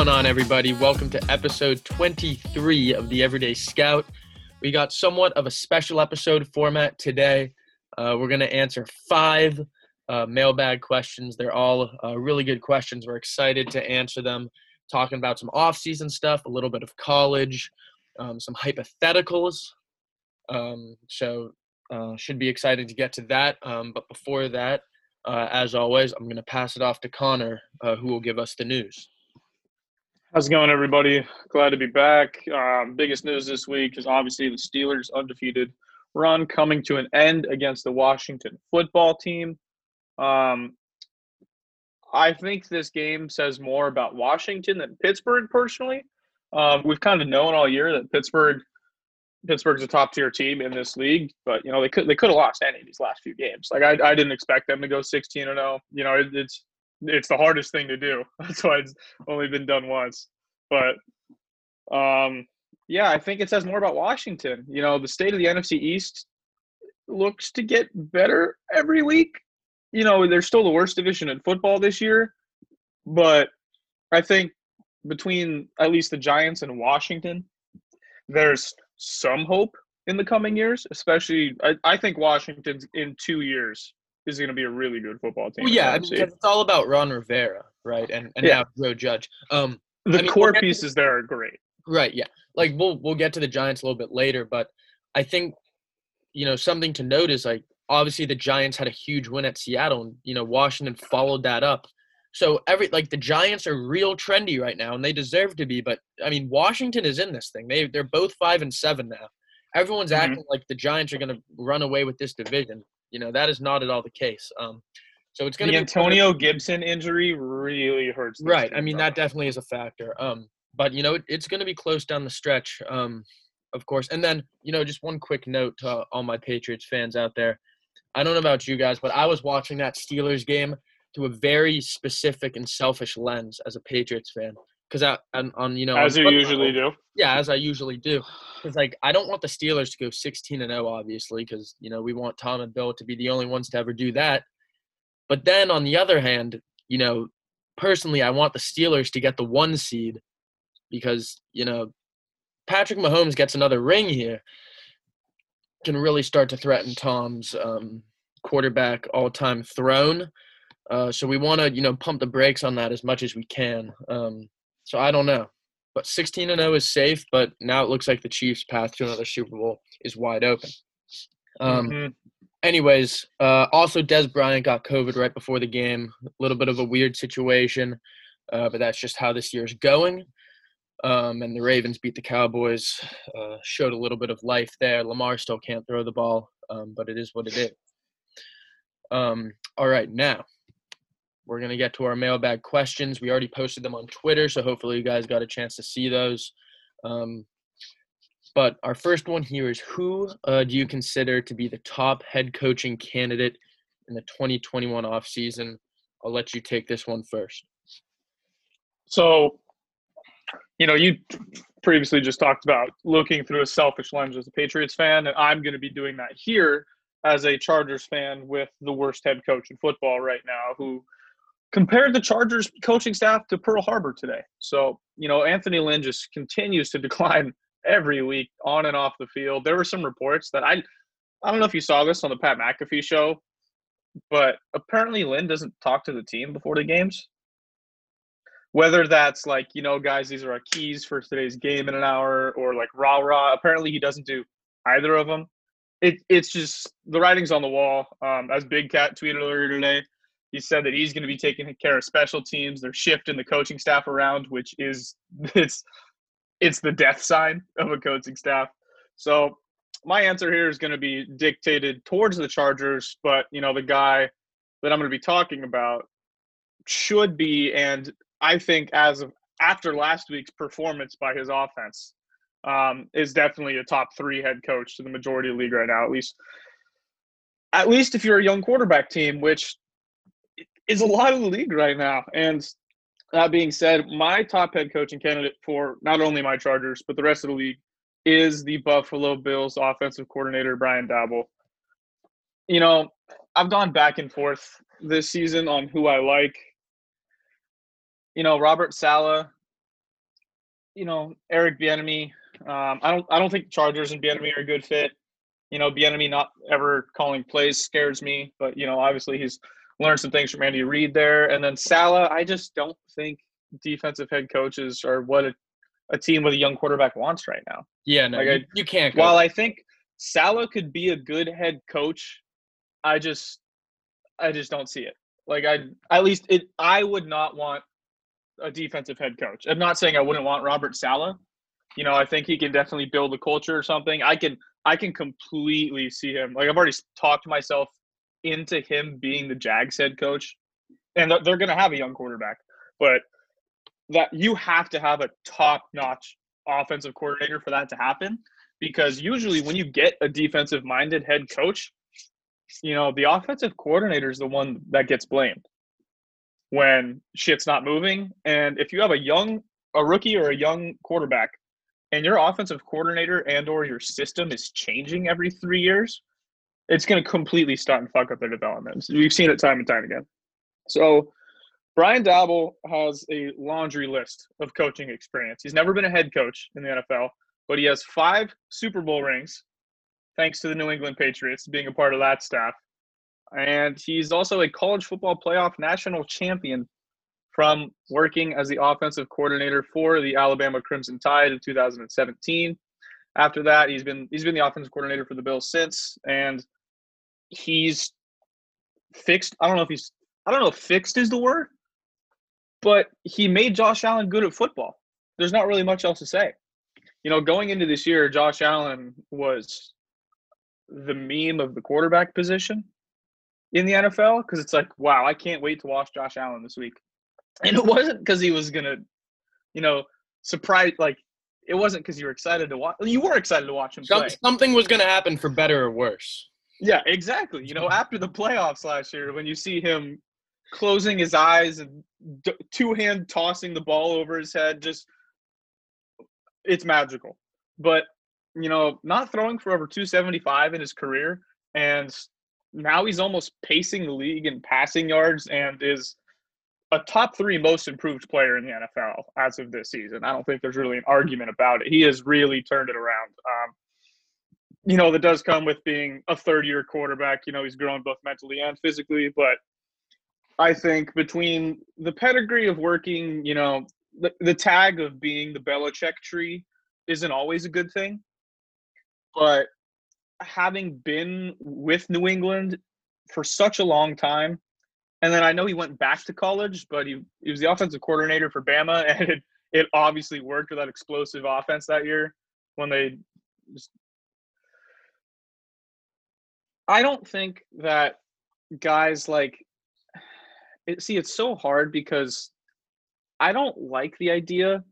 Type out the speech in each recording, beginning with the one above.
Going on, everybody? Welcome to episode 23 of the Everyday Scout. We got somewhat of a special episode format today. Uh, we're going to answer five uh, mailbag questions. They're all uh, really good questions. We're excited to answer them, talking about some off-season stuff, a little bit of college, um, some hypotheticals. Um, so, uh, should be excited to get to that. Um, but before that, uh, as always, I'm going to pass it off to Connor, uh, who will give us the news. How's it going, everybody? Glad to be back. Um, biggest news this week is obviously the Steelers' undefeated run coming to an end against the Washington football team. Um, I think this game says more about Washington than Pittsburgh, personally. Um, we've kind of known all year that Pittsburgh Pittsburgh's a top tier team in this league, but you know they could they could have lost any of these last few games. Like I, I didn't expect them to go 16 or 0. You know, it, it's it's the hardest thing to do. That's why it's only been done once. But um, yeah, I think it says more about Washington. You know, the state of the NFC East looks to get better every week. You know, they're still the worst division in football this year, but I think between at least the Giants and Washington, there's some hope in the coming years. Especially, I, I think Washington's in two years is going to be a really good football team. Well, yeah, I mean, it's all about Ron Rivera, right? And and yeah. now Joe Judge. Um, the I mean, core we'll pieces there are great. Right. Yeah. Like we'll we'll get to the Giants a little bit later, but I think you know something to note is like obviously the Giants had a huge win at Seattle, and you know Washington followed that up. So every like the Giants are real trendy right now, and they deserve to be. But I mean, Washington is in this thing. They they're both five and seven now. Everyone's mm-hmm. acting like the Giants are going to run away with this division. You know that is not at all the case. Um, so it's going to the Antonio Gibson injury really hurts. Right. I mean that definitely is a factor. Um, but you know it, it's going to be close down the stretch. Um, of course. And then you know just one quick note to all my Patriots fans out there. I don't know about you guys, but I was watching that Steelers game through a very specific and selfish lens as a Patriots fan. Because on, on you know as you usually do. Yeah, as I usually do. Because like I don't want the Steelers to go 16 and 0, obviously, because you know we want Tom and Bill to be the only ones to ever do that. But then on the other hand, you know, personally, I want the Steelers to get the one seed because you know Patrick Mahomes gets another ring here, can really start to threaten Tom's um, quarterback all-time throne. Uh, so we want to, you know, pump the brakes on that as much as we can. Um, so I don't know, but 16 and 0 is safe. But now it looks like the Chiefs' path to another Super Bowl is wide open. Um, mm-hmm. Anyways, uh, also Dez Bryant got COVID right before the game. A little bit of a weird situation, uh, but that's just how this year's going. Um, and the Ravens beat the Cowboys, uh, showed a little bit of life there. Lamar still can't throw the ball, um, but it is what it is. Um, all right, now we're going to get to our mailbag questions. We already posted them on Twitter, so hopefully you guys got a chance to see those. Um, but our first one here is Who uh, do you consider to be the top head coaching candidate in the 2021 offseason? I'll let you take this one first. So, you know, you previously just talked about looking through a selfish lens as a Patriots fan, and I'm going to be doing that here as a Chargers fan with the worst head coach in football right now, who compared the Chargers coaching staff to Pearl Harbor today. So, you know, Anthony Lynn just continues to decline every week on and off the field. There were some reports that I I don't know if you saw this on the Pat McAfee show, but apparently Lynn doesn't talk to the team before the games. Whether that's like, you know, guys, these are our keys for today's game in an hour, or like rah rah. Apparently he doesn't do either of them. It, it's just the writing's on the wall. Um, as Big Cat tweeted earlier today, he said that he's going to be taking care of special teams. They're shifting the coaching staff around, which is it's it's the death sign of a coaching staff. So my answer here is going to be dictated towards the Chargers, but you know the guy that I'm going to be talking about should be, and I think as of after last week's performance by his offense, um, is definitely a top three head coach to the majority of the league right now. At least, at least if you're a young quarterback team, which is a lot of the league right now. And that being said, my top head coaching candidate for not only my Chargers, but the rest of the league is the Buffalo Bills offensive coordinator, Brian Daboll. You know, I've gone back and forth this season on who I like. you know, Robert Saleh, you know, Eric Bieniemy. Um, I don't I don't think Chargers and Bieniemy are a good fit. You know, Bieniemy not ever calling plays scares me, but you know, obviously he's learned some things from Andy Reid there. And then Saleh, I just don't think defensive head coaches are what a, a team with a young quarterback wants right now. Yeah, no, Like, you, I- you can't. Go. While I think Saleh could be a good head coach, I just I just don't see it. Like I at least it I would not want a defensive head coach. I'm not saying I wouldn't want Robert Saleh. You know, I think he can definitely build a culture or something. I can I can completely see him. Like I've already talked to myself into him being the Jags head coach. And they're- going to have a young quarterback, but that you have to have a top-notch offensive coordinator for that to happen because usually when you get a defensive minded head coach, you know, the offensive coordinator is the one that gets blamed when shit's not moving. And if you have a young, a rookie or a young quarterback, and your offensive coordinator and or your system is changing every three years, it's going to completely start and fuck up their development. We've seen it time and time again. So Brian Daboll has a laundry list of coaching experience. He's never been a head coach in the NFL, but he has five Super Bowl rings, thanks to the New England Patriots being a part of that staff. And he's also a college football playoff national champion from working as the offensive coordinator for the Alabama Crimson Tide in 2017. After that, he's been he's been the offensive coordinator for the Bills since, and he's fixed. I don't know if he's I don't know if fixed is the word, but he made Josh Allen good at football. There's not really much else to say. You know, going into this year, Josh Allen was the meme of the quarterback position in the NFL because it's like, wow, I can't wait to watch Josh Allen this week. And it wasn't because he was gonna, you know, surprise like it wasn't because you were excited to watch. You were excited to watch him play. something was to happen for better or worse. Yeah, exactly. You know, after the playoffs last year, when you see him closing his eyes and two hand tossing the ball over his head, just it's magical. But you know, not throwing for over 275 in his career, and now he's almost pacing the league in passing yards and is a top three most improved player in the NFL as of this season. I don't think there's really an argument about it. He has really turned it around. Um, you know, that does come with being a third year quarterback. You know, he's grown both mentally and physically. But I think between the pedigree of working, you know, the, the tag of being the Belichick tree isn't always a good thing. But having been with New England for such a long time, and then I know he went back to college, but he, he was the offensive coordinator for Bama, and it, it obviously worked with that explosive offense that year when they just I don't think that guys like it, see it's so hard because I don't like the idea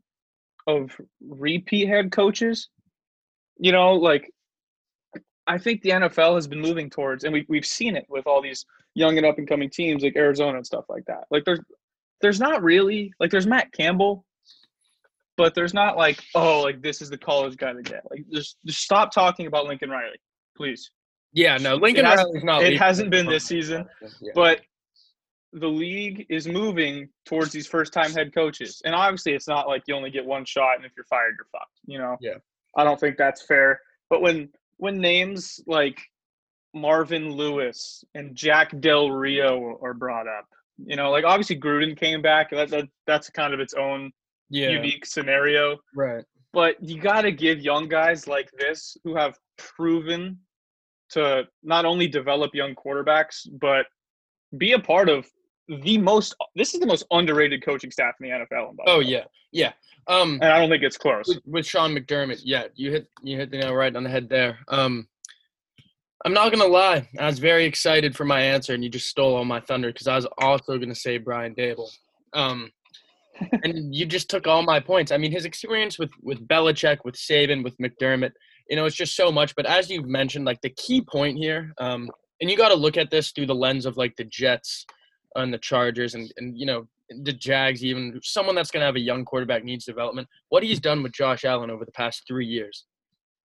of repeat head coaches. You know, like I think the NFL has been moving towards, and we we've seen it with all these young and up and coming teams like Arizona and stuff like that. Like there's there's not really like there's Matt Campbell, but there's not like oh like this is the college guy to get. Like just just stop talking about Lincoln Riley, please. Yeah, no, Lincoln hasn't- Riley's not. it hasn't been this season, Yeah. but the league is moving towards these first time head coaches. And obviously it's not like you only get one shot and if you're fired you're fucked, you know. Yeah. I don't think that's fair. But when when names like Marvin Lewis and Jack Del Rio are brought up, you know, like obviously Gruden came back, that, that that's kind of its own yeah, unique scenario right. but you got to give young guys like this who have proven to not only develop young quarterbacks but be a part of the most this is the most underrated coaching staff in the NFL Oh way. yeah, yeah. Um, and I don't think it's close with, with Sean McDermott, yeah, you hit you hit the nail right on the head there. Um, I'm not gonna lie, I was very excited for my answer, and you just stole all my thunder because I was also gonna say Brian Daboll. Um, and you just took all my points. I mean, his experience with with Belichick, with Saban, with McDermott, you know, it's just so much. But as you've mentioned, like the key point here, um, and you got to look at this through the lens of like the Jets and the Chargers, and and you know the Jags, even someone that's going to have a young quarterback needs development. What he's done with Josh Allen over the past three years,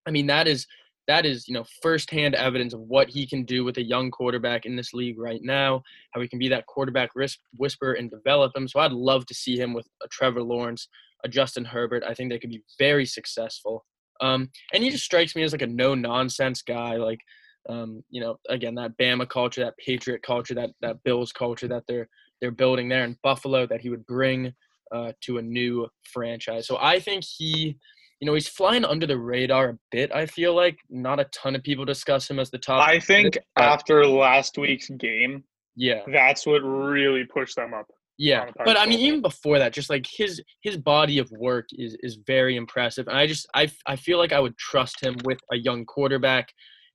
I mean, that is that is, you know, firsthand evidence of what he can do with a young quarterback in this league right now, how he can be that quarterback risk whisperer and develop him. So I'd love to see him with a Trevor Lawrence, a Justin Herbert. I think they could be very successful. Um, and he just strikes me as like a no nonsense guy. Like, um, you know, again, that Bama culture, that Patriot culture, that that Bills culture that they're they're building there in Buffalo that he would bring uh, to a new franchise. So I think he you know, he's flying under the radar a bit. I feel like not a ton of people discuss him as the top. I think after last week's game, yeah, that's what really pushed them up. Yeah, but I mean, even before that, just like his his body of work is is very impressive, and I just I I feel like I would trust him with a young quarterback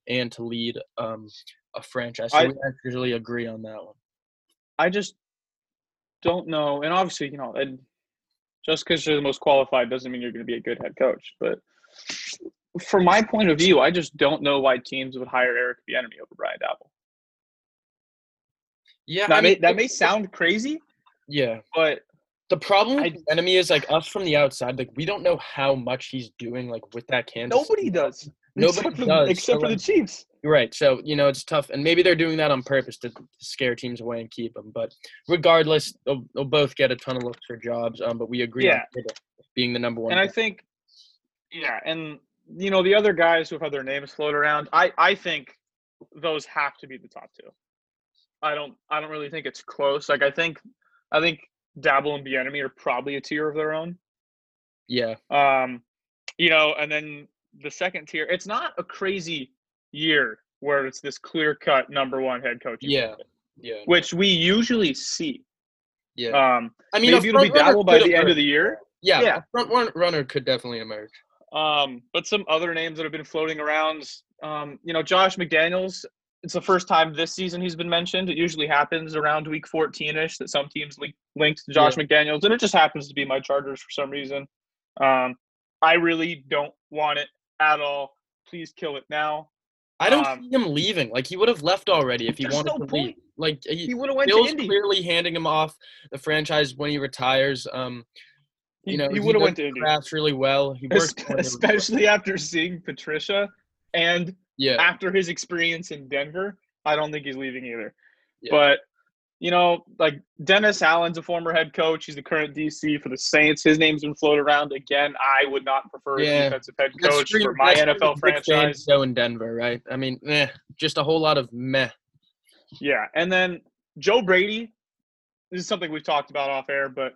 and to lead um a franchise. So I, we actually agree on that one. I just don't know, and obviously, you know, and just because you're the most qualified doesn't mean you're going to be a good head coach. But from my point of view, I just don't know why teams would hire Eric Bieniemy over Brian Daboll. Yeah, that I mean, may that may sound crazy. Yeah, but the problem with I, enemy is like us from the outside. Like we don't know how much he's doing. Like with that Kansas. Nobody does. Nobody except does, for, except so for the Chiefs. Right. So, you know, it's tough. And maybe they're doing that on purpose to, scare teams away and keep them. But regardless, they'll, they'll both get a ton of looks for jobs. Um, but we agree yeah. on being the number one. And I think, yeah. And, you know, the other guys who have had their names float around, I, I think those have to be the top two. I don't, I don't really think it's close. Like, I think, I think Daboll and Bieniemy are probably a tier of their own. Yeah. Um, you know, and then the second tier, it's not a crazy year where it's this clear cut number one head coach. Yeah. Yeah. Which we usually see. Yeah. Um, I mean, maybe it'll be Daboll by the emerge. end of the year. Yeah. yeah. front runner could definitely emerge. Um, but some other names that have been floating around, um, you know, Josh McDaniels. It's the first time this season he's been mentioned. It usually happens around week 14 ish that some teams link, linked to Josh yeah. McDaniels, and it just happens to be my Chargers for some reason. Um, I really don't want it at all. Please kill it now. I don't um, see him leaving. Like he would have left already if he wanted no to point. leave. Like he, he would have went Bill's to Indy. clearly handing him off the franchise when he retires. Um, he, you know, he would have went to Indy. Crafts really well. He worked especially after seeing Patricia and yeah. after his experience in Denver. I don't think he's leaving either. Yeah. But you know, like Dennis Allen's a former head coach. He's the current DC for the Saints. His name's been floated around again. I would not prefer yeah. a defensive head coach for my NFL franchise. So in Denver, right? I mean, eh, just a whole lot of meh. Yeah, and then Joe Brady. This is something we've talked about off air, but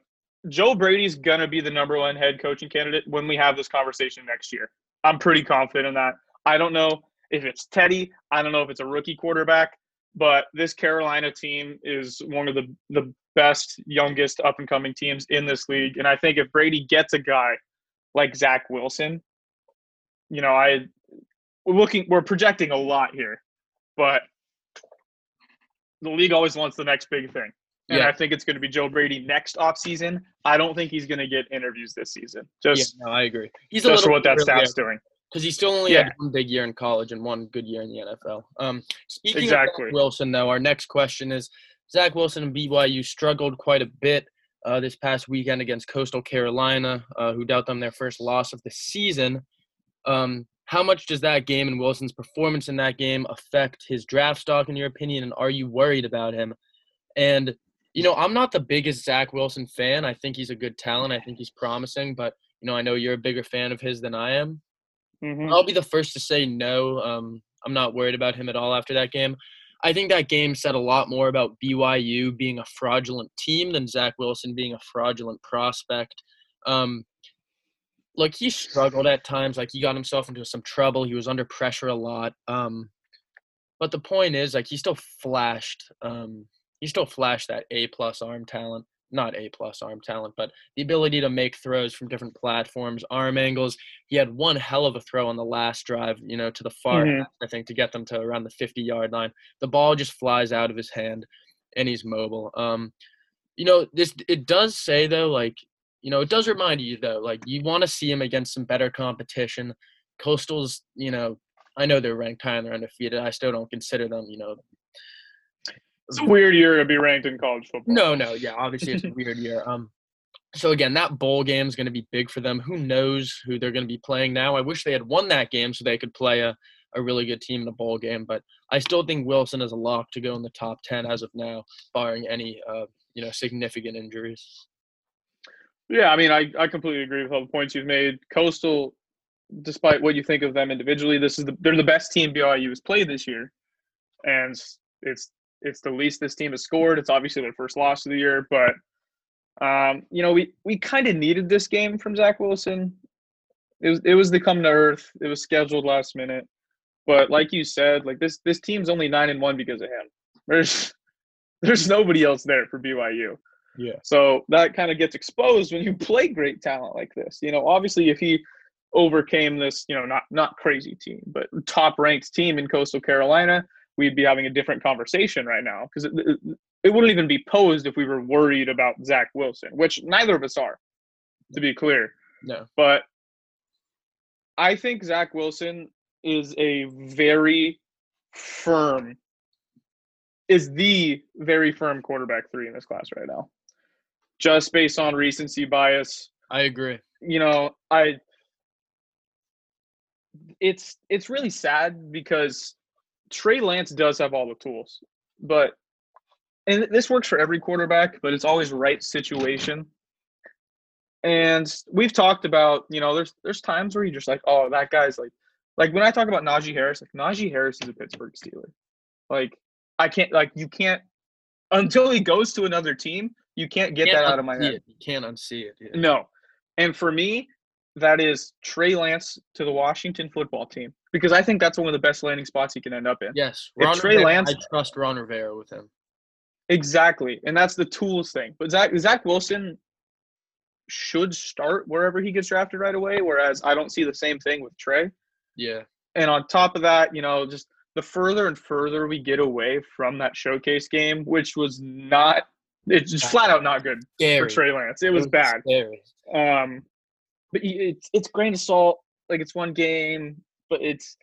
Joe Brady's gonna be the number one head coaching candidate when we have this conversation next year. I'm pretty confident in that. I don't know if it's Teddy. I don't know if it's a rookie quarterback. But this Carolina team is one of the the best, youngest up and coming teams in this league. And I think if Brady gets a guy like Zach Wilson, you know, I we're looking we're projecting a lot here, but the league always wants the next big thing. And yeah. I think it's going to be Joe Brady next offseason. I don't think he's going to get interviews this season. Just yeah, no, I agree. He's just for what that staff's doing because he still only yeah. had one big year in college and one good year in the NFL. Um, speaking exactly. of Wilson, though, our next question is Zach Wilson and BYU struggled quite a bit uh, this past weekend against Coastal Carolina, uh, who dealt them their first loss of the season. Um, how much does that game and Wilson's performance in that game affect his draft stock, in your opinion? And are you worried about him? And, you know, I'm not the biggest Zach Wilson fan. I think he's a good talent. I think he's promising, but, you know, I know you're a bigger fan of his than I am. Mm-hmm. I'll be the first to say no. Um, I'm not worried about him at all after that game. I think that game said a lot more about BYU being a fraudulent team than Zach Wilson being a fraudulent prospect. Um, like he struggled at times. Like he got himself into some trouble. He was under pressure a lot. Um, but the point is, like he still flashed. Um, he still flashed that A plus arm talent not A plus arm talent, but the ability to make throws from different platforms, arm angles. He had one hell of a throw on the last drive, you know, to the far mm-hmm. I think, to get them to around the 50 yard line. The ball just flies out of his hand and he's mobile. Um, you know, this it does say though, like, you know, it does remind you though, like you want to see him against some better competition. Coastal's, you know, I know they're ranked high and they're undefeated. I still don't consider them, you know, it's a weird year to be ranked in college football. No, no, yeah, obviously it's a weird year. Um, so again, that bowl game is going to be big for them. Who knows who they're going to be playing now? I wish they had won that game so they could play a a really good team in a bowl game. But I still think Wilson is a lock to go in the top ten as of now, barring any uh, you know significant injuries. Yeah, I mean, I, I completely agree with all the points you've made. Coastal, despite what you think of them individually, this is the, they're the best team BYU has played this year, and it's it's the least this team has scored. It's obviously their first loss of the year, but um, you know, we we kind of needed this game from Zach Wilson. It was it was the come to earth. It was scheduled last minute, but like you said, like this this team's only nine and one because of him. There's there's nobody else there for BYU. Yeah. So that kind of gets exposed when you play great talent like this. You know, obviously if he overcame this, you know, not not crazy team, but top ranked team in Coastal Carolina, we'd be having a different conversation right now because it, it, wouldn't even be posed if we were worried about Zach Wilson, which neither of us are, to be clear. No. But I think Zach Wilson is a very firm, is the very firm quarterback three in this class right now. Just based on recency bias. I agree. You know, I it's it's really sad because Trey Lance does have all the tools, but and this works for every quarterback, but it's always right situation. And we've talked about, you know, there's there's times where you're just like, oh, that guy's like, like when I talk about Najee Harris, like Najee Harris is a Pittsburgh Steeler. Like I can't, like you can't until he goes to another team, you can't get can't that out of my head. It. You can't unsee it. yeah. No. And for me, that is Trey Lance to the Washington football team because I think that's one of the best landing spots he can end up in. Yes, If Ron Trey Rivera- Lance- I trust Ron Rivera with him. Exactly. And that's the tools thing. But Zach Zach Wilson should start wherever he gets drafted right away, whereas I don't see the same thing with Trey. Yeah, And on top of that, you know, just the further and further we get away from that showcase game, which was not it's just flat out not good for. Trey Lance. It was bad. Scary. Um, but it's it's grain of salt. Like it's one game, but it's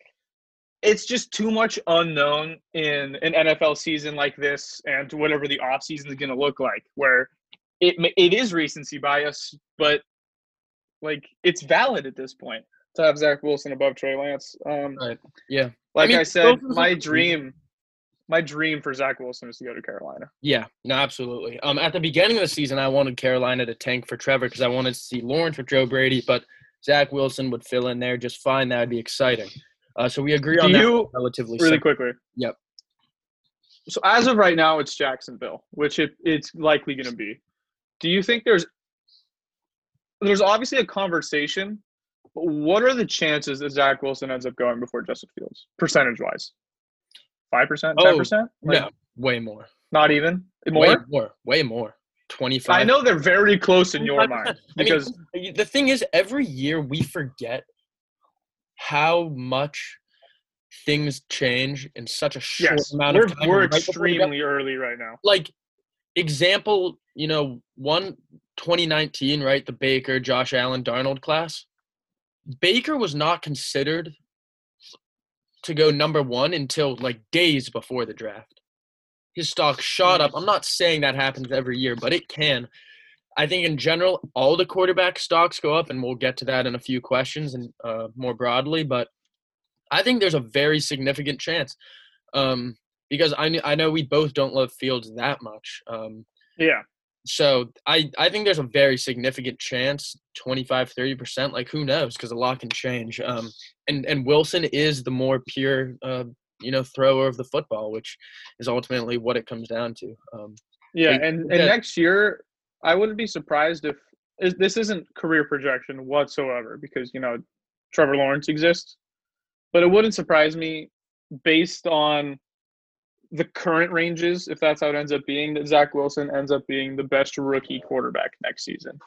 it's just too much unknown in an NFL season like this, and whatever the off season is going to look like. Where it it is recency bias, but like it's valid at this point to have Zach Wilson above Trey Lance. Um, Right. Yeah. like I, mean, said, my dream, my dream for Zach Wilson is to go to Carolina. Yeah, no, absolutely. Um, at the beginning of the season, I wanted Carolina to tank for Trevor because I wanted to see Lawrence for Joe Brady, but Zach Wilson would fill in there just fine. That would be exciting. Uh, so we agree Do on that you relatively. really quickly? Yep. So as of right now, it's Jacksonville, which it, it's likely going to be. Do you think there's there's obviously a conversation, but what are the chances that Zach Wilson ends up going before Justin Fields, percentage wise? Five percent, oh, ten Oh, percent? No, way more. not even Way more. more. Way more. Twenty-five. I know they're very close in your 25%. mind I mean, because the thing is, every year we forget how much things change in such a short yes, amount of time. we're right before we extremely early right now. like example, you know, one 2019, right? The Baker, Josh Allen, Darnold class. Baker was not considered to go number one until like days before the draft. His stock shot up. I'm not saying that happens every year, but it can. I think in general, all the quarterback stocks go up, and we'll get to that in a few questions and uh, more broadly. But I think there's a very significant chance um, because I, I know we both don't love Fields that much. Um, Yeah, so I, I think there's a very significant chance 25 30% like who knows because a lot can change um, and and wilson is the more pure uh, you know thrower of the football which is ultimately what it comes down to um, Yeah, and, and yeah. next year, I wouldn't be surprised if is- this isn't career projection whatsoever because you know Trevor Lawrence exists, but it wouldn't surprise me based on the current ranges, if that's how it ends up being, that Zach Wilson ends up being the best rookie quarterback next season,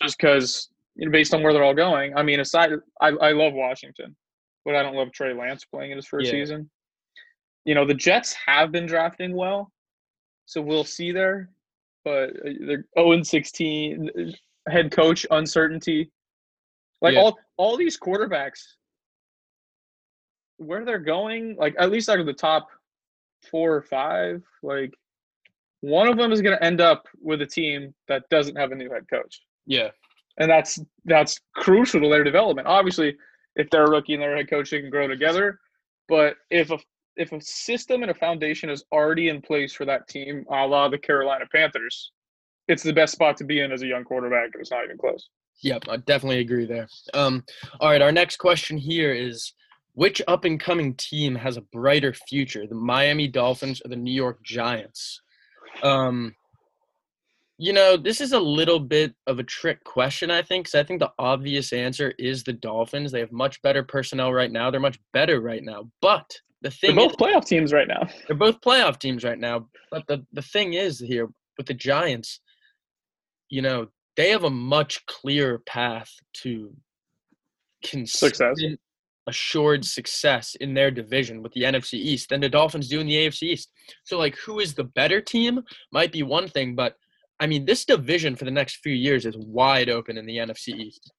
just because you know, based on where they're all going. I mean, aside, I, I love Washington, but I don't love Trey Lance playing in his first Yeah. season. You know, the Jets have been drafting well, so we'll see there. But uh, they're 0 and 16, head coach uncertainty. Like Yeah. all all these quarterbacks, where they're going, like at least out of the top four or five, like one of them is going to end up with a team that doesn't have a new head coach, yeah and that's that's crucial to their development. Obviously, if they're a rookie and their head coach, they can grow together. But if a if a system and a foundation is already in place for that team, a la the Carolina Panthers, it's the best spot to be in as a young quarterback, and it's not even close. Yep, I definitely agree there. Um, all right, our next question here is which up and coming team has a brighter future, the Miami Dolphins or the New York Giants? Um, you know, this is a little bit of a trick question, I think, because I think the obvious answer is the Dolphins. They have much better personnel right now. They're much better right now. But the thing They're both is, playoff teams right now. they're both playoff teams right now. But the, the thing is here with the Giants, you know, they have a much clearer path to Success. Assured success in their division with the NFC East than the Dolphins do in the AFC East. So, like, who is the better team might be one thing, but I mean, this division for the next few years is wide open in the NFC East.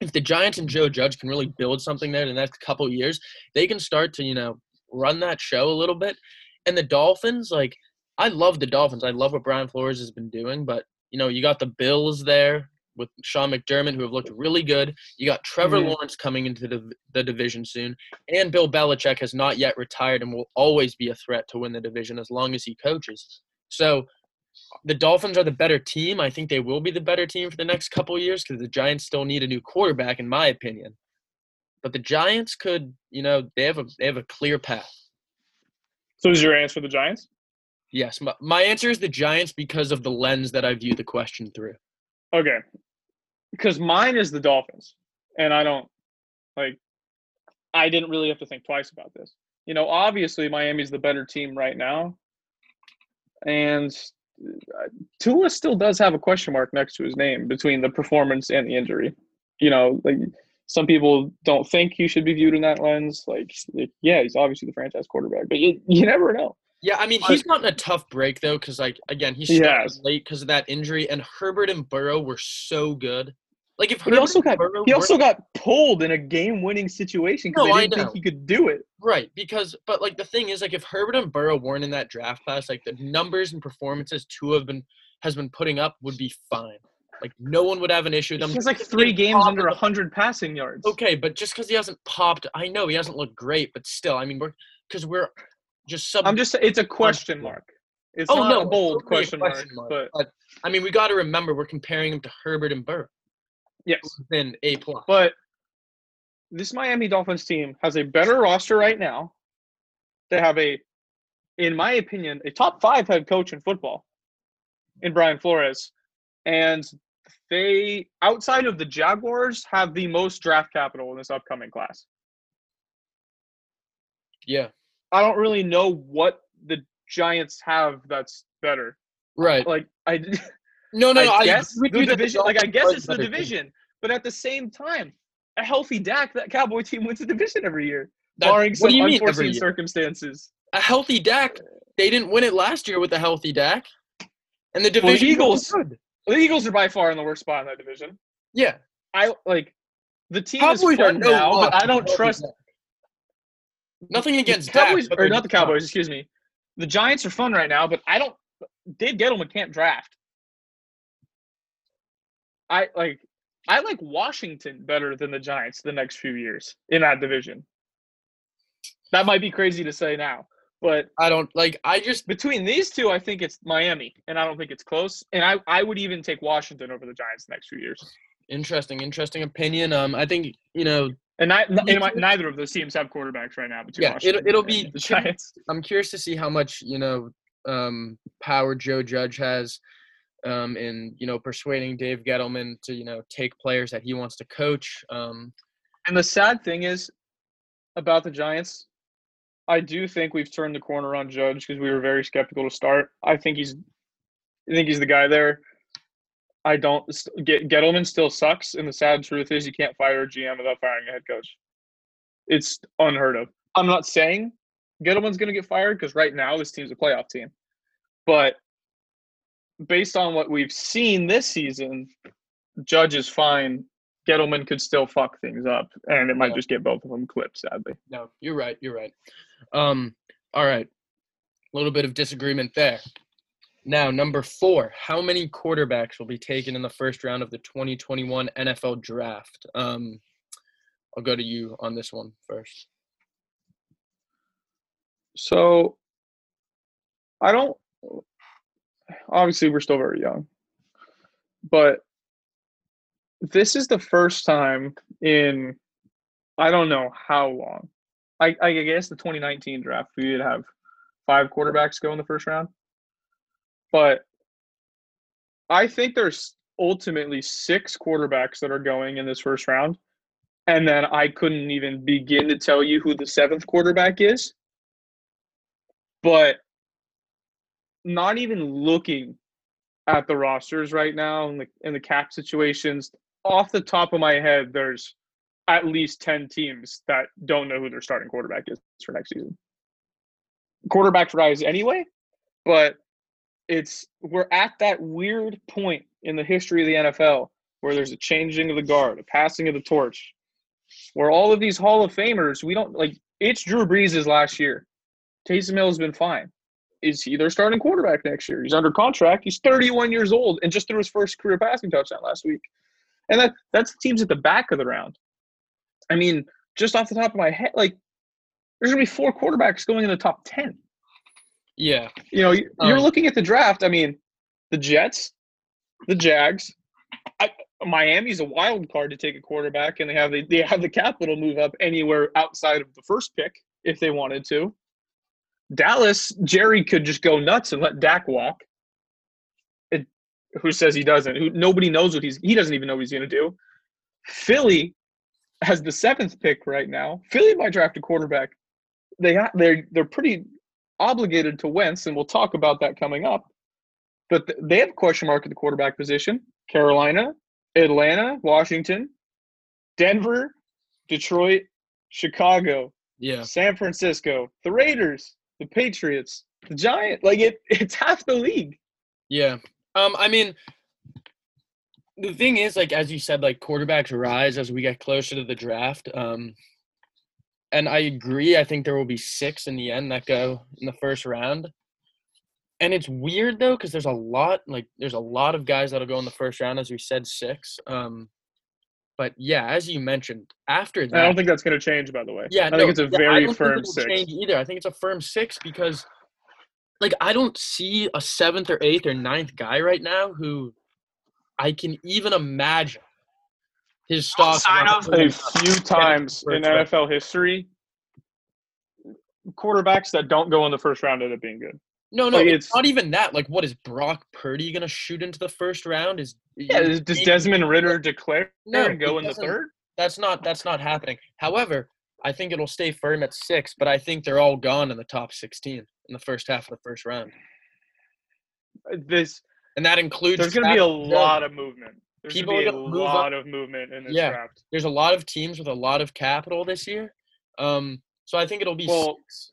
if the Giants and Joe Judge can really build something there in the next couple years, they can start to, you know, run that show a little bit. And the Dolphins, like, I love the Dolphins. I love what Brian Flores has been doing, but you know, you got the Bills there with Sean McDermott, who have looked really good. You got Trevor Mhm. Lawrence coming into the, the division soon, and Bill Belichick has not yet retired and will always be a threat to win the division as long as he coaches. So, the Dolphins are the better team. I think they will be the better team for the next couple years because the Giants still need a new quarterback, in my opinion. But the Giants could, you know, they have a they have a clear path. So is your answer the Giants? Yes, my, my answer is the Giants because of the lens that I view the question through. Okay. Because mine is the Dolphins. And I don't like I didn't really have to think twice about this. You know, obviously Miami's the better team right now. And uh, Tua still does have a question mark next to his name between the performance and the injury. You know, like some people don't think he should be viewed in that lens. Like, yeah, he's obviously the franchise quarterback, but you, you never know. Yeah, I mean he's gotten a tough break though, because like again he He started late because of that injury, and Herbert and Burrow were so good. Like if Herbert he also got Burrow he also got pulled in a game-winning situation because No, I they didn't think he could do it. right because but like the thing is like if Herbert and Burrow weren't in that draft class, like the numbers and performances Tua have been has been putting up would be fine. Like no one would have an issue with them. He has like three games under hundred passing yards. Okay, but just because he hasn't popped, I know he hasn't looked great, but still, I mean we're because we're just sub. I'm just it's a question mark. It's Oh, not no, a bold totally a question, question mark, mark. but I mean we got to remember we're comparing him to Herbert and Burrow. yes. Then a plus. But this Miami Dolphins team has a better roster right now. They have a, in my opinion, a top five head coach in football in Brian Flores. And they, outside of the Jaguars, have the most draft capital in this upcoming class. yeah. I don't really know what the Giants have that's better. Right. Like I, No, no, I no. I guess with the division. Like I guess it's the better team. division, but at the same time, a healthy Dak, that Cowboy team wins the division every year, That- barring some unforeseen circumstances. A healthy Dak. They didn't win it last year with a healthy Dak. And the division Eagles- good. The Eagles are by far in the worst spot in that division. Yeah. I like the team Cowboys is are fun no now, but I don't trust Dak. Nothing against the Cowboys Dak, or not the Cowboys. Excuse me. The Giants are fun right now, but I don't. Dave Gettleman can't draft. I like. I like Washington better than the Giants the next few years in that division. That might be crazy to say now, but I don't like. I just between these two, I think it's Miami, and I don't think it's close. And I, I would even take Washington over the Giants the next few years. interesting, interesting opinion. Um, I think you know. And, ni- my, neither of those teams have quarterbacks right now. Between Yeah, it'll- it'll be- the Giants. I'm curious to see how much you know um, power Joe Judge has um, in you know persuading Dave Gettleman to you know take players that he wants to coach. Um, And the sad thing is about the Giants, I do think we've turned the corner on Judge because we were very skeptical to start. I think he's, I think he's the guy there. I don't get Gettleman still sucks, and the sad truth is you can't fire a GM without firing a head coach. It's unheard of. I'm not saying Gettleman's going to get fired because right now this team's a playoff team, but based on what we've seen this season, Judge is fine. Gettleman could still fuck things up, and it might Yeah. just get both of them clipped. Sadly, No, you're right. You're right. Um, all right. A little bit of disagreement there. Now, number four, how many quarterbacks will be taken in the first round of the 2021 NFL draft? Um, I'll go to you on this one first. So I don't obviously we're still very young. But this is the first time in I don't know how long. I, I guess the 2019 draft we did have five quarterbacks go in the first round. But I think there's ultimately six quarterbacks that are going in this first round. And then I couldn't even begin to tell you who the seventh quarterback is. But not even looking at the rosters right now and the and the cap situations, off the top of my head, there's at least 10 teams that don't know who their starting quarterback is for next season. Quarterbacks rise anyway, but it's we're at that weird point in the history of the NFL where there's a changing of the guard, a passing of the torch, where all of these Hall of Famers, we don't like it's Drew Brees' last year. Taysom Hill has been fine. Is he their starting quarterback next year? He's under contract. He's 31 years old and just threw his first career passing touchdown last week. And that that's teams at the back of the round. I mean, just off the top of my head, like there's gonna be four quarterbacks going in the top ten. Yeah. You know, you're um, looking at the draft. I mean, the Jets, the Jags, I, Miami's a wild card to take a quarterback, and they have the, they have the capital move up anywhere outside of the first pick if they wanted to. Dallas, Jerry could just go nuts and let Dak walk. It, who says he doesn't? Who nobody knows what he's he doesn't even know what he's going to do. Philly has the seventh pick right now. Philly might draft a quarterback. They they're they're pretty obligated to Wentz, and we'll talk about that coming up. But th- they have a question mark at the quarterback position. Carolina, Atlanta, Washington, Denver, Detroit, Chicago, yeah, San Francisco, the Raiders, the Patriots, the Giant. Like it, it's half the league. Yeah. Um. I mean, the thing is, like as you said, like quarterbacks rise as we get closer to the draft. Um. And I agree. I think there will be six in the end that go in the first round. And it's weird though, because there's a lot, like there's a lot of guys that'll go in the first round, as we said, six. Um, but yeah, as you mentioned, after that, I don't think that's going to change. By the way, yeah, I no, think it's a yeah, very firm six. Change either. I think it's a firm six because, like, I don't see a seventh or eighth or ninth guy right now who I can even imagine his stock. A few times in NFL history, quarterbacks that don't go in the first round end up being good. No, no, like it's, it's, not even that. Like, what is Brock Purdy gonna shoot into the first round? Is yeah? Does Desmond Ridder declare no, and go in the third? That's not that's not happening. However, I think it'll stay firm at six, but I think they're all gone in the top sixteen in the first half of the first round. Uh, this and that includes. There's going to be a lot of movement. There's People a lot up. of movement in this yeah, draft. There's a lot of teams with a lot of capital this year, um, so I think it'll be well, six.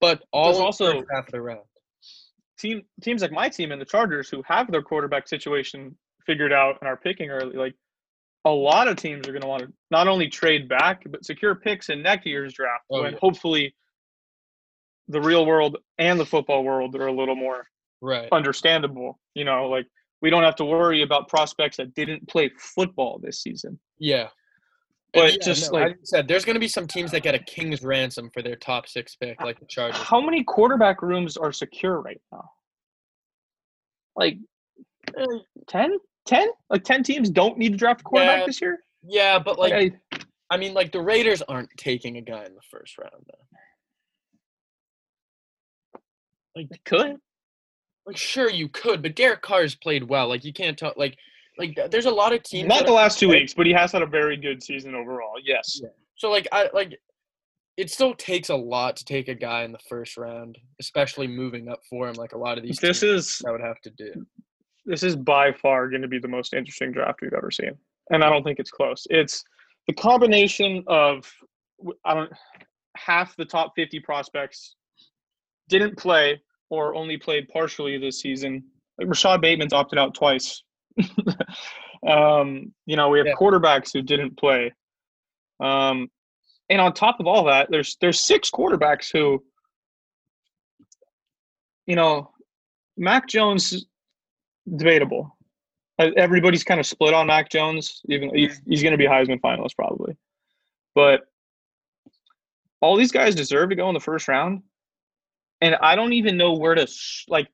But all also half of the round team teams like my team and the Chargers who have their quarterback situation figured out and are picking early, like a lot of teams are going to want to not only trade back but secure picks in next year's draft oh, when yeah. hopefully the real world and the football world are a little more right understandable. You know, like we don't have to worry about prospects that didn't play football this season. Yeah. But yeah, just no, like I said, there's going to be some teams that get a king's ransom for their top six pick, like the Chargers. How many quarterback rooms are secure right now? Like eh, 10? 10? Like 10 teams don't need to draft a quarterback yeah, this year? Yeah, but like, like I, I, mean, like the Raiders aren't taking a guy in the first round, though. Like, they could. Like, sure, you could, but Derek Carr's played well. Like, you can't talk. Like, like there's a lot of teams. Not the last two weeks, but he has had a very good season overall. Yes. Yeah. So like I like it still takes a lot to take a guy in the first round, especially moving up for him like a lot of these This is I would have to do. This is by far going to be the most interesting draft we've ever seen. And I don't think it's close. It's the combination of I don't half the top 50 prospects didn't play or only played partially this season. Like Rashod Bateman's opted out twice um, you know, we have yeah. quarterbacks who didn't play. Um, and on top of all that, there's there's six quarterbacks who, you know, Mac Jones debatable. Everybody's kind of split on Mac Jones. Even he's, he's going to be Heisman finalist probably, but all these guys deserve to go in the first round. And I don't even know where to like.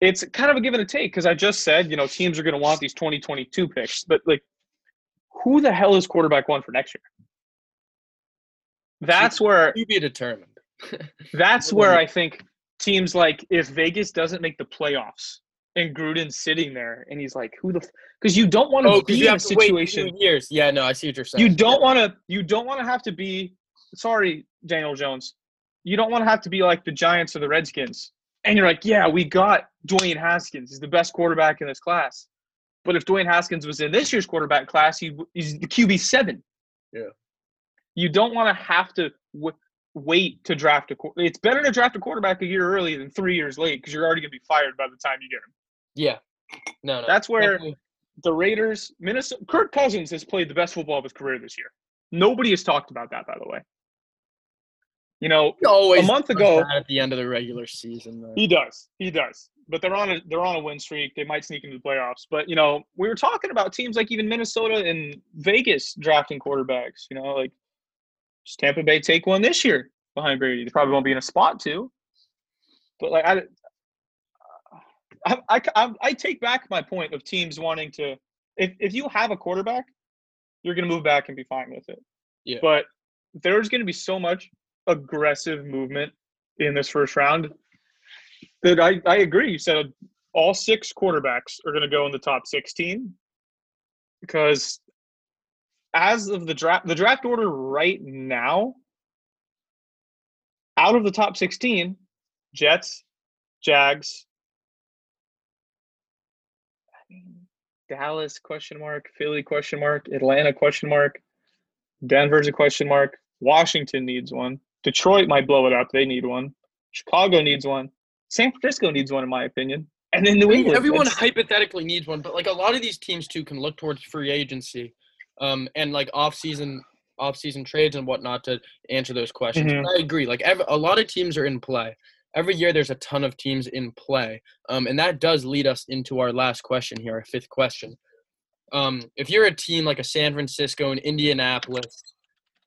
It's kind of a give and a take because I just said you know teams are going to want these 2022 picks, but like, who the hell is quarterback one for next year? That's where you be determined. that's where I think teams like if Vegas doesn't make the playoffs and Gruden's sitting there and he's like, who the because you don't want oh, to be in a situation. years. Yeah, no, I see what you're saying. You don't want to. You don't want to have to be. Sorry, Daniel Jones. You don't want to have to be like the Giants or the Redskins, and you're like, yeah, we got Dwayne Haskins. He's the best quarterback in this class. But if Dwayne Haskins was in this year's quarterback class, he, he's the QB seven. Yeah. You don't want to have to w- wait to draft a. It's better to draft a quarterback a year early than three years late because you're already going to be fired by the time you get him. Yeah. No, no. That's where definitely. the Raiders, Minnesota, Kirk Cousins has played the best football of his career this year. Nobody has talked about that, by the way. You know, always a month ago at the end of the regular season. Though. He does. He does. But they're on a they're on a win streak. They might sneak into the playoffs. But you know, we were talking about teams like even Minnesota and Vegas drafting quarterbacks. You know, like just Tampa Bay take one this year behind Brady. They probably won't be in a spot to. But like I, I, I, I take back my point of teams wanting to. If if you have a quarterback, you're going to move back and be fine with it. Yeah. But there's going to be so much aggressive movement in this first round. That I, I agree. You said all six quarterbacks are going to go in the top 16 because as of the draft, the draft order right now, out of the top 16, Jets, Jags, Dallas question mark, Philly question mark, Atlanta question mark, Denver's a question mark, Washington needs one, Detroit might blow it up, they need one, Chicago needs one, San Francisco needs one in my opinion, and then New England. Everyone hypothetically needs one, but like a lot of these teams too can look towards free agency, um, and like off season off season trades and whatnot to answer those questions. Mm-hmm. I agree. Like every, a lot of teams are in play every year there's a ton of teams in play. Um, and that does lead us into our last question here, our fifth question. Um, if you're a team like a San Francisco and Indianapolis,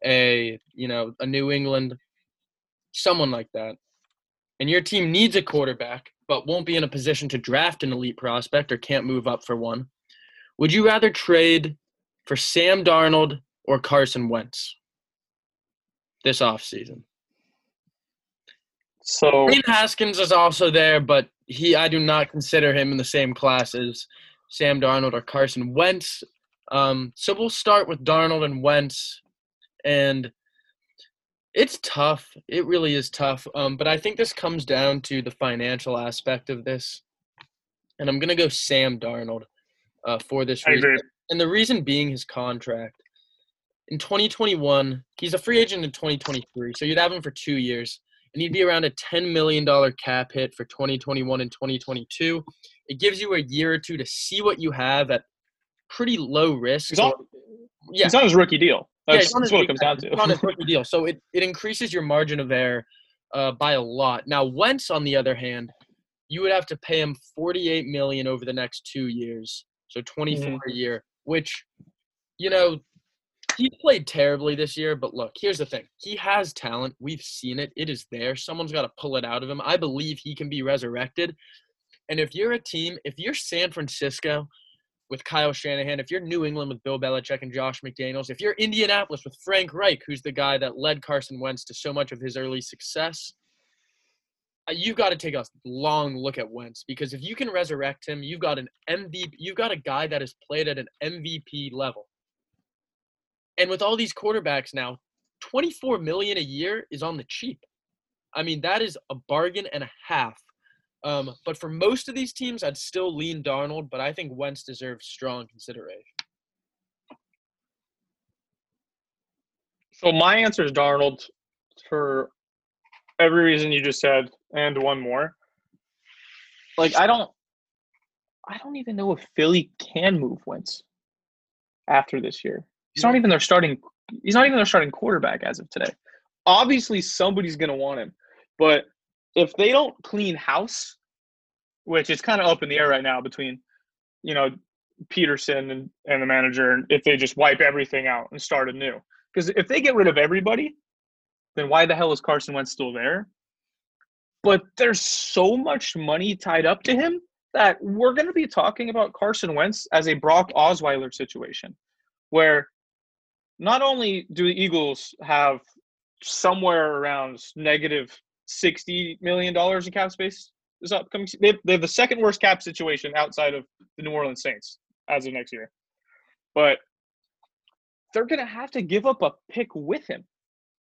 a you know a New England, someone like that, and your team needs a quarterback but won't be in a position to draft an elite prospect or can't move up for one, would you rather trade for Sam Darnold or Carson Wentz this offseason? So Dwayne Haskins is also there, but he I do not consider him in the same class as Sam Darnold or Carson Wentz. Um, so we'll start with Darnold and Wentz, and it's tough. It really is tough. Um, but I think this comes down to the financial aspect of this, and I'm gonna go Sam Darnold uh, for this reason. And the reason being his contract. In 2021, he's a free agent in 2023, so you'd have him for two years and he'd be around a $10 million cap hit for 2021 and 2022. It gives you a year or two to see what you have at pretty low risk. He's on, yeah. He's on his rookie deal. That's, yeah, that's what it comes down to. on his rookie deal. So it, it increases your margin of error uh, by a lot. Now, Wentz, on the other hand, you would have to pay him 48 million over the next two years. So 24 mm-hmm. a year, which, you know, he played terribly this year, but look, here's the thing. He has talent. We've seen it. It is there. Someone's got to pull it out of him. I believe he can be resurrected. And if you're a team, if you're San Francisco with Kyle Shanahan, if you're New England with Bill Belichick and Josh McDaniels, if you're Indianapolis with Frank Reich, who's the guy that led Carson Wentz to so much of his early success, uh, you've got to take a long look at Wentz because if you can resurrect him, you've got an MVP. You've got a guy that has played at an MVP level. And with all these quarterbacks now, 24 million a year is on the cheap. I mean, that is a bargain and a half. Um, but for most of these teams, I'd still lean Darnold, but I think Wentz deserves strong consideration. So my answer is Darnold for every reason you just said, and one more. Like I don't, I don't even know if Philly can move Wentz after this year. He's not even their starting. He's not even their starting quarterback as of today. Obviously, somebody's going to want him, but if they don't clean house, which is kind of up in the air right now between, you know, Pederson and, and the manager, and if they just wipe everything out and start anew, because if they get rid of everybody, then why the hell is Carson Wentz still there? but there's so much money tied up to him that we're going to be talking about Carson Wentz as a Brock Osweiler situation, where not only do the Eagles have somewhere around negative sixty million dollars in cap space this upcoming, they have, they have the second worst cap situation outside of the New Orleans Saints as of next year, but they're going to have to give up a pick with him.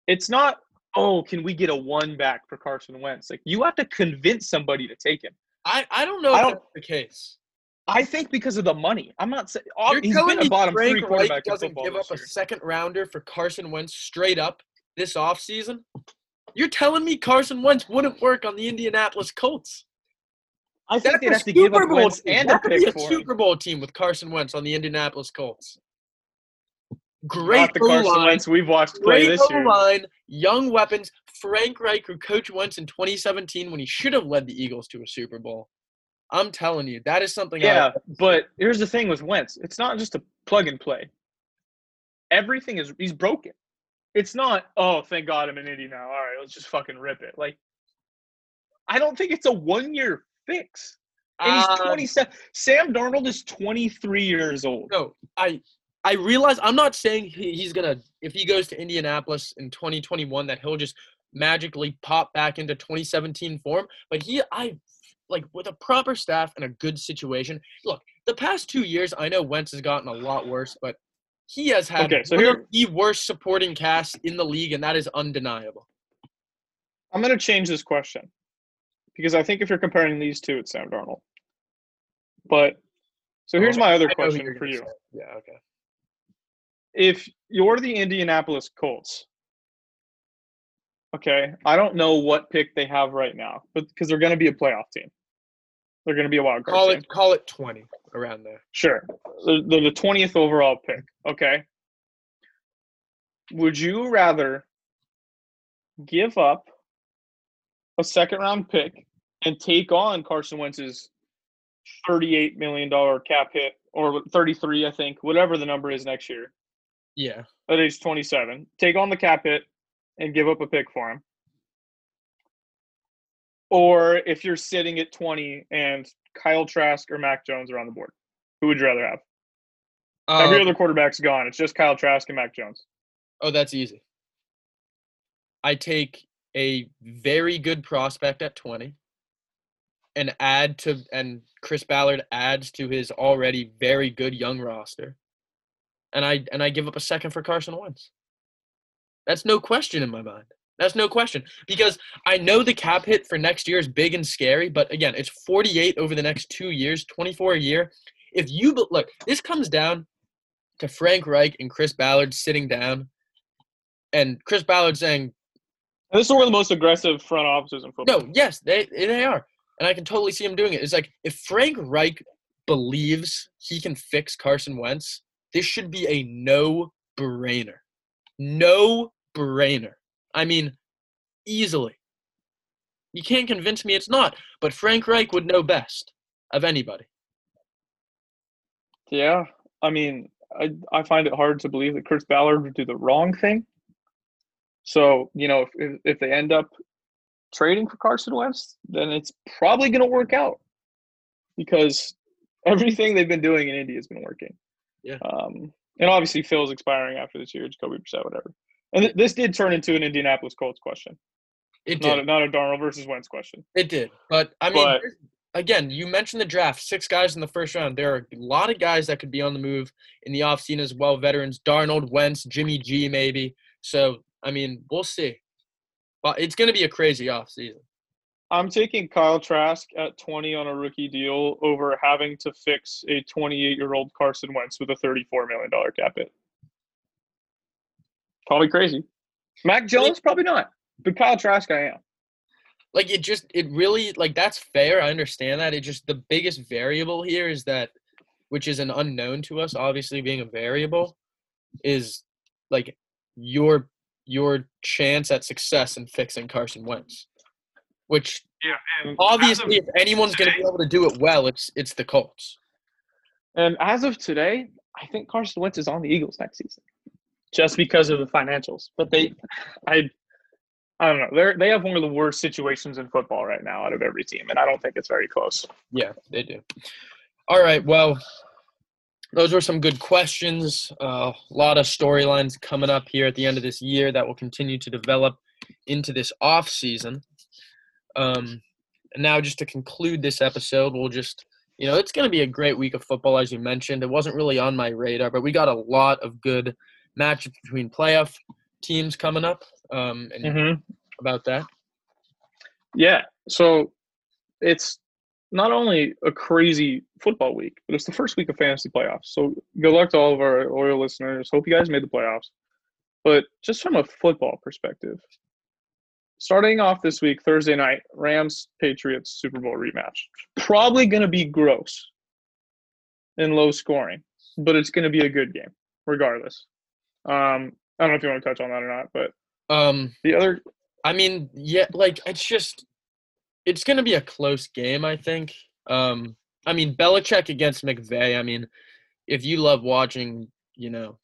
It's not oh, can we get a one back for Carson Wentz? Like you have to convince somebody to take him. I, I don't know I if don't, that's the case. I think because of the money. I'm not saying he's been a bottom Frank three quarterback doesn't give up a second rounder for Carson Wentz straight up this offseason? You're telling me Carson Wentz wouldn't work on the Indianapolis Colts? I think they'd have to give up Wentz and a pick a for Super Bowl team with Carson Wentz on the Indianapolis Colts. Great Not the Carson Wentz we've watched play this year. line, young weapons. Frank Reich, who coached Wentz in 2017 when he should have led the Eagles to a Super Bowl. I'm telling you, that is something. Yeah, I- but here's the thing with Wentz: it's not just a plug and play. Everything is he's broken. It's not. Oh, thank God I'm in Indy now. All right, let's just fucking rip it. Like, I don't think it's a one year fix. And he's uh, 27. Sam Darnold is 23 years old. No, I I realize I'm not saying he, he's gonna if he goes to Indianapolis in 2021 that he'll just magically pop back into 2017 form. But he, I like with a proper staff and a good situation. Look, the past two years, I know Wentz has gotten a lot worse, but he has had okay, so here, the worst supporting cast in the league, and that is undeniable. I'm going to change this question because I think if you're comparing these two, it's Sam Darnold. But so here's oh, my other question for you. Say. Yeah, okay if you're the Indianapolis Colts, okay, I don't know what pick they have right now, but because they're going to be a playoff team, they're going to be a wild card call team. it call it twenty around there. Sure, they're, they're the twentieth overall pick. Okay, would you rather give up a second round pick and take on Carson Wentz's $38 million cap hit or 33, I think, whatever the number is next year, yeah. At age 27. Take on the cap hit and give up a pick for him. Or if you're sitting at 20 and Kyle Trask or Mac Jones are on the board, who would you rather have? Every um, other quarterback's gone. It's just Kyle Trask and Mac Jones. Oh, that's easy. I take a very good prospect at 20 and add to and Chris Ballard adds to his already very good young roster and I and I give up a second for Carson Wentz. That's no question in my mind. That's no question because I know the cap hit for next year is big and scary, but again, it's 48 over the next two years, 24 a year. If you look, this comes down to Frank Reich and Chris Ballard sitting down, and Chris Ballard saying, "This is one of the most aggressive front offices in football." No, yes, they they are, and I can totally see him doing it. It's like if Frank Reich believes he can fix Carson Wentz, this should be a no brainer. No brainer. I mean, easily. You can't convince me it's not, but Frank Reich would know best of anybody. Yeah, I mean, I I find it hard to believe that Chris Ballard would do the wrong thing. So you know, if if they end up trading for Carson Wentz, then it's probably going to work out because everything they've been doing in Indy has been working. Yeah. Um, and obviously Phil's expiring after this year, Jacoby Brissett, whatever. And th- this did turn into an Indianapolis Colts question. It not did. A, not a Darnold versus Wentz question. It did. But I mean, but, again, you mentioned the draft, six guys in the first round. There are a lot of guys that could be on the move in the offseason as well. Veterans, Darnold, Wentz, Jimmy G, maybe. So, I mean, we'll see. But it's going to be a crazy offseason. I'm taking Kyle Trask at 20 on a rookie deal over having to fix a 28 year old Carson Wentz with a $34 million cap hit. Probably crazy. Mac Jones, probably not. But Kyle Trask, I am. Like, it just, it really, like, that's fair. I understand that. It just, the biggest variable here is that, which is an unknown to us, obviously being a variable, is like your your chance at success in fixing Carson Wentz which yeah, obviously, if anyone's going to be able to do it well, it's it's the Colts. And as of today, I think Carson Wentz is on the Eagles next season, just because of the financials. But they, I, I don't know. They they have one of the worst situations in football right now out of every team, and I don't think it's very close. Yeah, they do. All right. Well, those were some good questions. A lot of storylines coming up here at the end of this year that will continue to develop into this off season. Um, and now, just to conclude this episode, we'll just you know it's going to be a great week of football, as you mentioned. It wasn't really on my radar, but we got a lot of good matchups between playoff teams coming up. Um, and Mm-hmm. about that. Yeah. So it's not only a crazy football week, but it's the first week of fantasy playoffs. So good luck to all of our loyal listeners. Hope you guys made the playoffs. But just from a football perspective, starting off this week, Thursday night, Rams Patriots Super Bowl rematch. Probably going to be gross and low scoring, but it's going to be a good game regardless. Um, I don't know if you want to touch on that or not, but Um, the other I mean, yeah, like it's just it's gonna be a close game, I think. Um, I mean, Belichick against McVay. I mean, if you love watching, you know,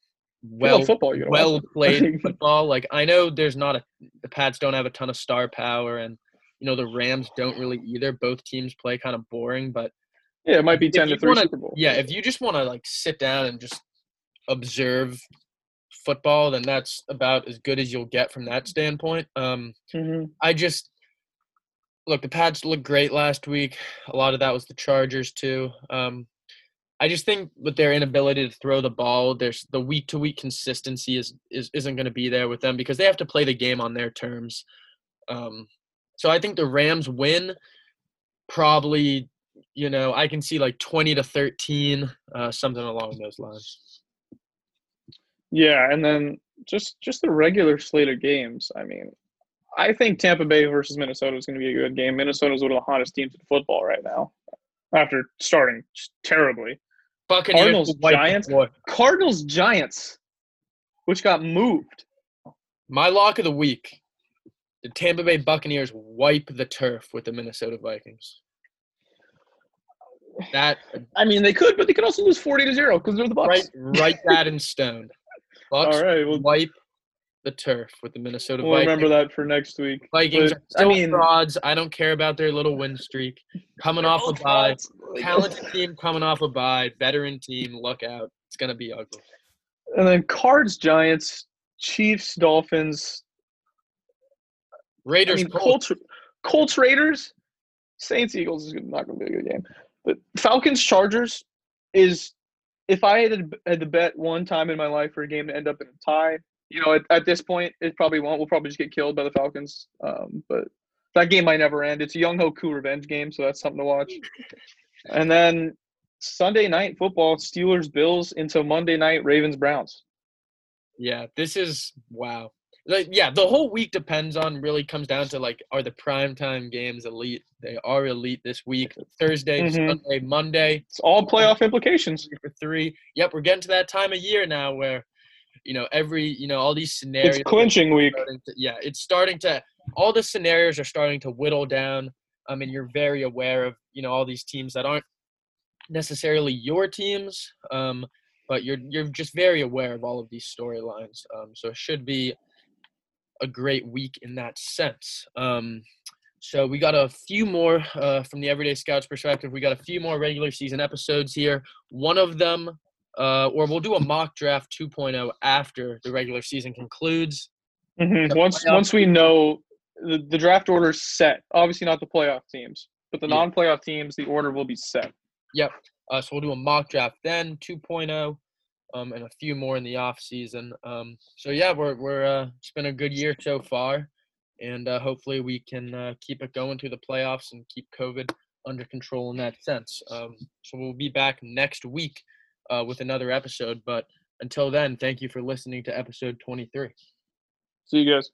well, football, well played football. Like I know there's not a the Pats don't have a ton of star power, and you know the Rams don't really either. Both teams play kind of boring, but Yeah, it might be ten to 3 wanna- Super Bowl. yeah, if you just want to like sit down and just observe football, then that's about as good as you'll get from that standpoint. Um, hmm I just look the Pats looked great last week. A lot of that was the Chargers too. Um, I just think with their inability to throw the ball, there's the week to week consistency is, is isn't going to be there with them because they have to play the game on their terms. Um, so I think the Rams win probably. You know, I can see like twenty to thirteen, uh, something along those lines. Yeah, and then just just the regular slate of games. I mean, I think Tampa Bay versus Minnesota is going to be a good game. Minnesota's one of the hottest teams in football right now, after starting terribly. Buccaneers Cardinals, Giants? Cardinals Giants, which got moved. My lock of the week: the Tampa Bay Buccaneers wipe the turf with the Minnesota Vikings. That I mean, they could, but they could also lose forty to zero because they're the Bucs. write write that in stone. Bucs All right, well, wipe the turf with the Minnesota we'll Vikings. remember that for next week. Vikings But, are still I mean, frauds. I don't care about their little win streak. Coming off a bye, talented team coming off a bye, veteran team. Look out! It's gonna be ugly. and then Cards, Giants, Chiefs, Dolphins. I Raiders, mean, Colts. Colts, Colts, Raiders, Saints, Eagles is not going to be a good game. But Falcons, Chargers is if I had had to bet one time in my life for a game to end up in a tie, you know, at, at this point it probably won't. We'll probably just get killed by the Falcons. Um, but that game might never end. It's a Younghoe Koo revenge game, so that's something to watch. And then Sunday night football, Steelers, Bills into Monday night Ravens, Browns. Yeah, this is wow. Like, yeah, the whole week depends on really comes down to like are the primetime games elite? They are elite this week. Thursday, Mhm. Sunday, Monday, It's all playoff implications. for three. Yep, we're getting to that time of year now where you know every you know all these scenarios. It's clinching week. to, yeah, it's starting to all the scenarios are starting to whittle down. I mean, you're very aware of you know all these teams that aren't necessarily your teams, um, but you're you're just very aware of all of these storylines. Um, so it should be a great week in that sense. Um, so we got a few more uh, from the Everyday Scouts perspective. We got a few more regular season episodes here. One of them, uh, or we'll do a mock draft 2.0 after the regular season concludes. hmm Once once we know the, the draft order is set, obviously not the playoff teams, but the Yeah. non-playoff teams, the order will be set. Yep. Uh, so we'll do a mock draft then 2.0, um, and a few more in the off season. Um, so yeah, we're we're uh, it's been a good year so far, and uh, hopefully we can uh, keep it going through the playoffs and keep COVID under control in that sense. Um, so we'll be back next week uh, with another episode. But until then, thank you for listening to episode 23. See you guys.